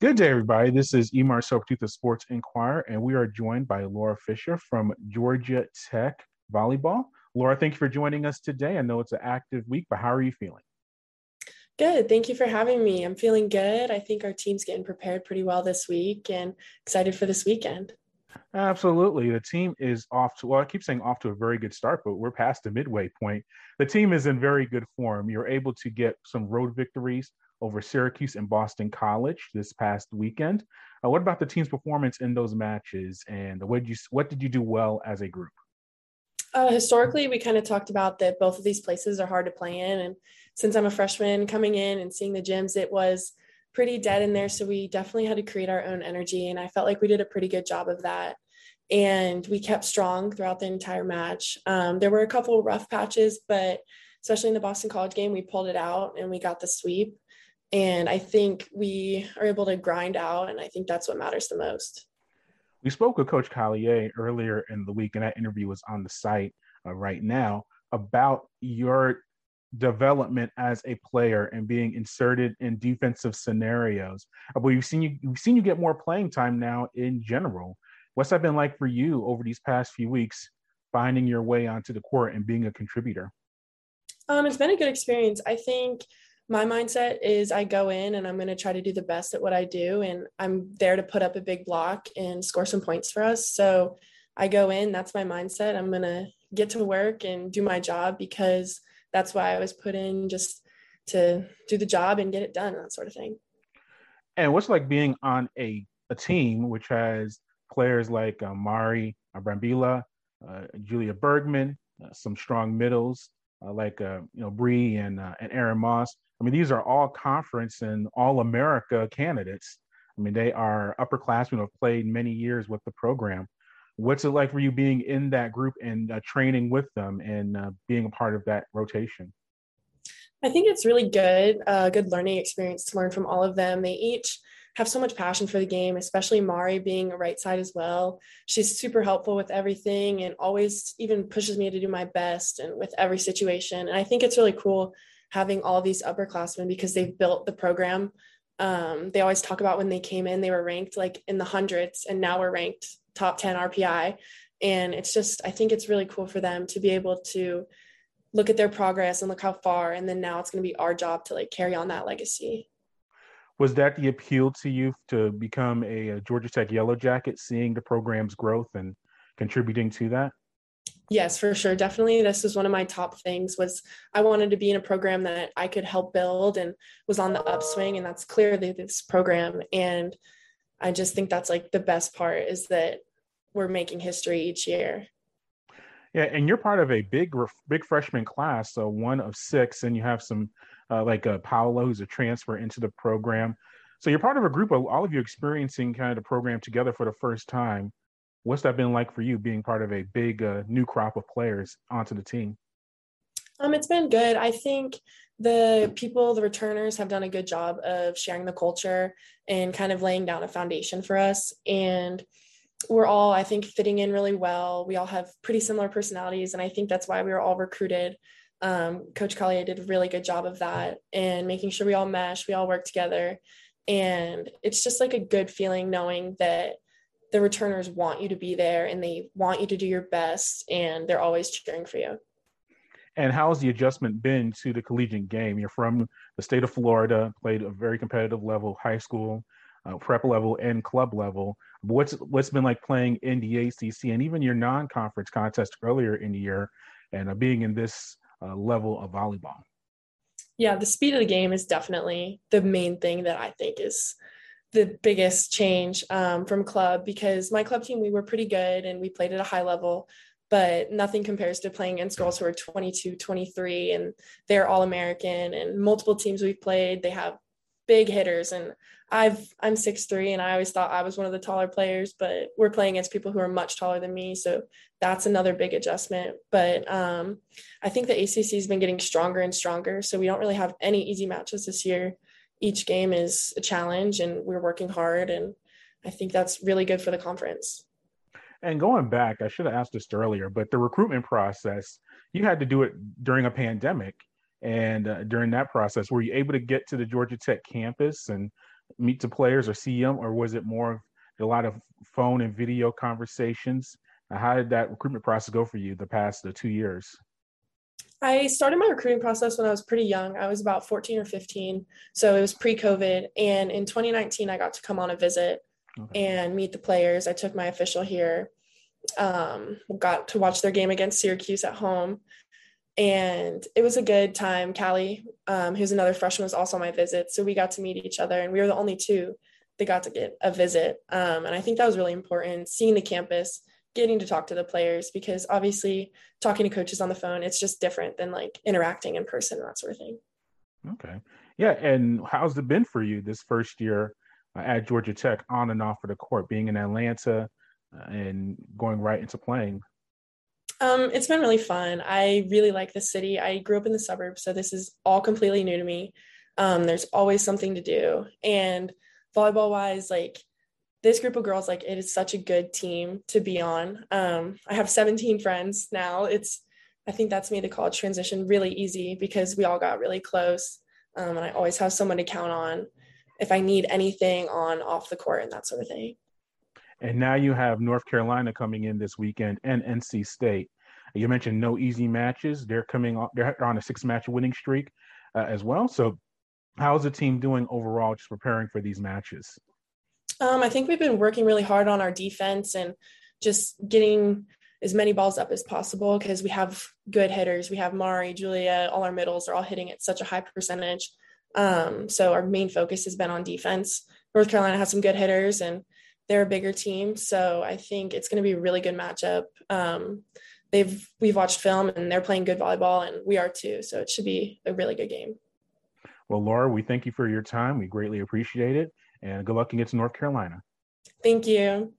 Good day, everybody. This is Marcel Pourtout of Sports Inquirer, and we are joined by Laura Fischer from Georgia Tech Volleyball. Laura, thank you for joining us today. I know it's an active week, but how are you feeling? Good. Thank you for having me. I'm feeling good. I think our team's getting prepared pretty well this week and excited for this weekend. Absolutely. The team is off to, well, I keep saying off to a very good start, but we're past the midway point. The team is in very good form. You're able to get some road victories over Syracuse and Boston College this past weekend. Uh, what about the team's performance in those matches, and what did you what did you do well as a group? Uh, historically, we kind of talked about that both of these places are hard to play in, and since I'm a freshman coming in and seeing the gyms, it was pretty dead in there. So we definitely had to create our own energy, and I felt like we did a pretty good job of that. And we kept strong throughout the entire match. Um, there were a couple rough patches, but especially in the Boston College game, we pulled it out and we got the sweep. And I think we are able to grind out, and I think that's what matters the most. We spoke with Coach Collier earlier in the week, and that interview was on the site uh, right now about your development as a player and being inserted in defensive scenarios. Uh, but we've seen you we've seen you get more playing time now in general. What's that been like for you over these past few weeks, finding your way onto the court and being a contributor? Um, it's been a good experience. I think my mindset is I go in and I'm going to try to do the best at what I do. And I'm there to put up a big block and score some points for us. So I go in, that's my mindset. I'm going to get to work and do my job because that's why I was put in just to do the job and get it done, that sort of thing. And what's like being on a, a team which has players like uh, Mari Brambilla, uh, Julia Bergmann, uh, some strong middles uh, like uh, you know Bree and uh, and Erin Moss, I mean, these are all conference and all America candidates. I mean, they are upperclassmen who have played many years with the program. What's it like for you being in that group and uh, training with them and uh, being a part of that rotation? I think it's really good, a uh, good learning experience to learn from all of them. They each have so much passion for the game, especially Mari being a right side as well. She's super helpful with everything and always even pushes me to do my best and with every situation. And I think it's really cool having all these upperclassmen because they've built the program. Um, they always talk about when they came in, they were ranked like in the hundreds, and now we're ranked top 10 RPI. And it's just, I think it's really cool for them to be able to look at their progress and look how far. And then now it's going to be our job to like carry on that legacy. Was that the appeal to you to become a, a Georgia Tech Yellow Jacket, seeing the program's growth and contributing to that? Yes, for sure. Definitely. This was one of my top things was I wanted to be in a program that I could help build and was on the upswing. And that's clearly this program. And I just think that's like the best part is that we're making history each year. Yeah, and you're part of a big, big freshman class, so one of six, and you have some uh, like uh, Paolo, who's a transfer into the program. So you're part of a group of all of you experiencing kind of the program together for the first time. What's that been like for you being part of a big uh, new crop of players onto the team? Um, it's been good. I think the people, the returners, have done a good job of sharing the culture and kind of laying down a foundation for us. And we're all, I think, fitting in really well. We all have pretty similar personalities, and I think that's why we were all recruited. Um, Coach Collier did a really good job of that and making sure we all mesh, we all work together. And it's just like a good feeling knowing that the returners want you to be there and they want you to do your best and they're always cheering for you. And how's the adjustment been to the collegiate game? You're from the state of Florida, played a very competitive level, high school, uh, prep level, and club level. What's what's been like playing in the ACC and even your non-conference contest earlier in the year, and uh, being in this uh, level of volleyball? Yeah, the speed of the game is definitely the main thing that I think is the biggest change um, from club because my club team we were pretty good and we played at a high level but nothing compares to playing against girls who are 22 23 and they're all american and multiple teams we've played they have big hitters and i've i'm 6'3 and i always thought i was one of the taller players but we're playing against people who are much taller than me so that's another big adjustment. But um, i think the acc has been getting stronger and stronger so we don't really have any easy matches this year each game is a challenge and we're working hard and I think that's really good for the conference. And going back, I should have asked this earlier, but the recruitment process, you had to do it during a pandemic. And uh, during that process, were you able to get to the Georgia Tech campus and meet the players or see them, or was it more a lot of phone and video conversations? How did that recruitment process go for you the past uh, two years? I started my recruiting process when I was pretty young. I was about 14 or 15. So it was pre COVID. And in 2019, I got to come on a visit okay. and meet the players. I took my official here, um, got to watch their game against Syracuse at home. And it was a good time. Callie, um, who's another freshman, was also on my visit. So we got to meet each other, and we were the only two that got to get a visit. Um, and I think that was really important, seeing the campus getting to talk to the players because obviously talking to coaches on the phone it's just different than like interacting in person and that sort of thing. Okay. Yeah and how's it been for you this first year uh, at georgia tech on and off of the court being in atlanta uh, and going right into playing? Um, it's been really fun. I really like the city. I grew up in the suburbs so this is all completely new to me. Um, there's always something to do. And volleyball wise like this group of girls like it is such a good team to be on. Um, i have 17 friends now. It's i think that's made the college transition really easy because we all got really close um, and i always have someone to count on if i need anything on off the court and that sort of thing. And now you have north carolina coming in this weekend and nc state. You mentioned no easy matches. They're coming on they're on a six match winning streak uh, as well. So how's the team doing overall just preparing for these matches um, I think we've been working really hard on our defense and just getting as many balls up as possible because we have good hitters. We have Mari, Julia, all our middles are all hitting at such a high percentage. Um, so our main focus has been on defense. North Carolina has some good hitters and they're a bigger team. So I think it's going to be a really good matchup. Um, they've we've watched film and they're playing good volleyball and we are too. So it should be a really good game. Well, Laura, we thank you for your time. We greatly appreciate it and good luck against North Carolina. Thank you.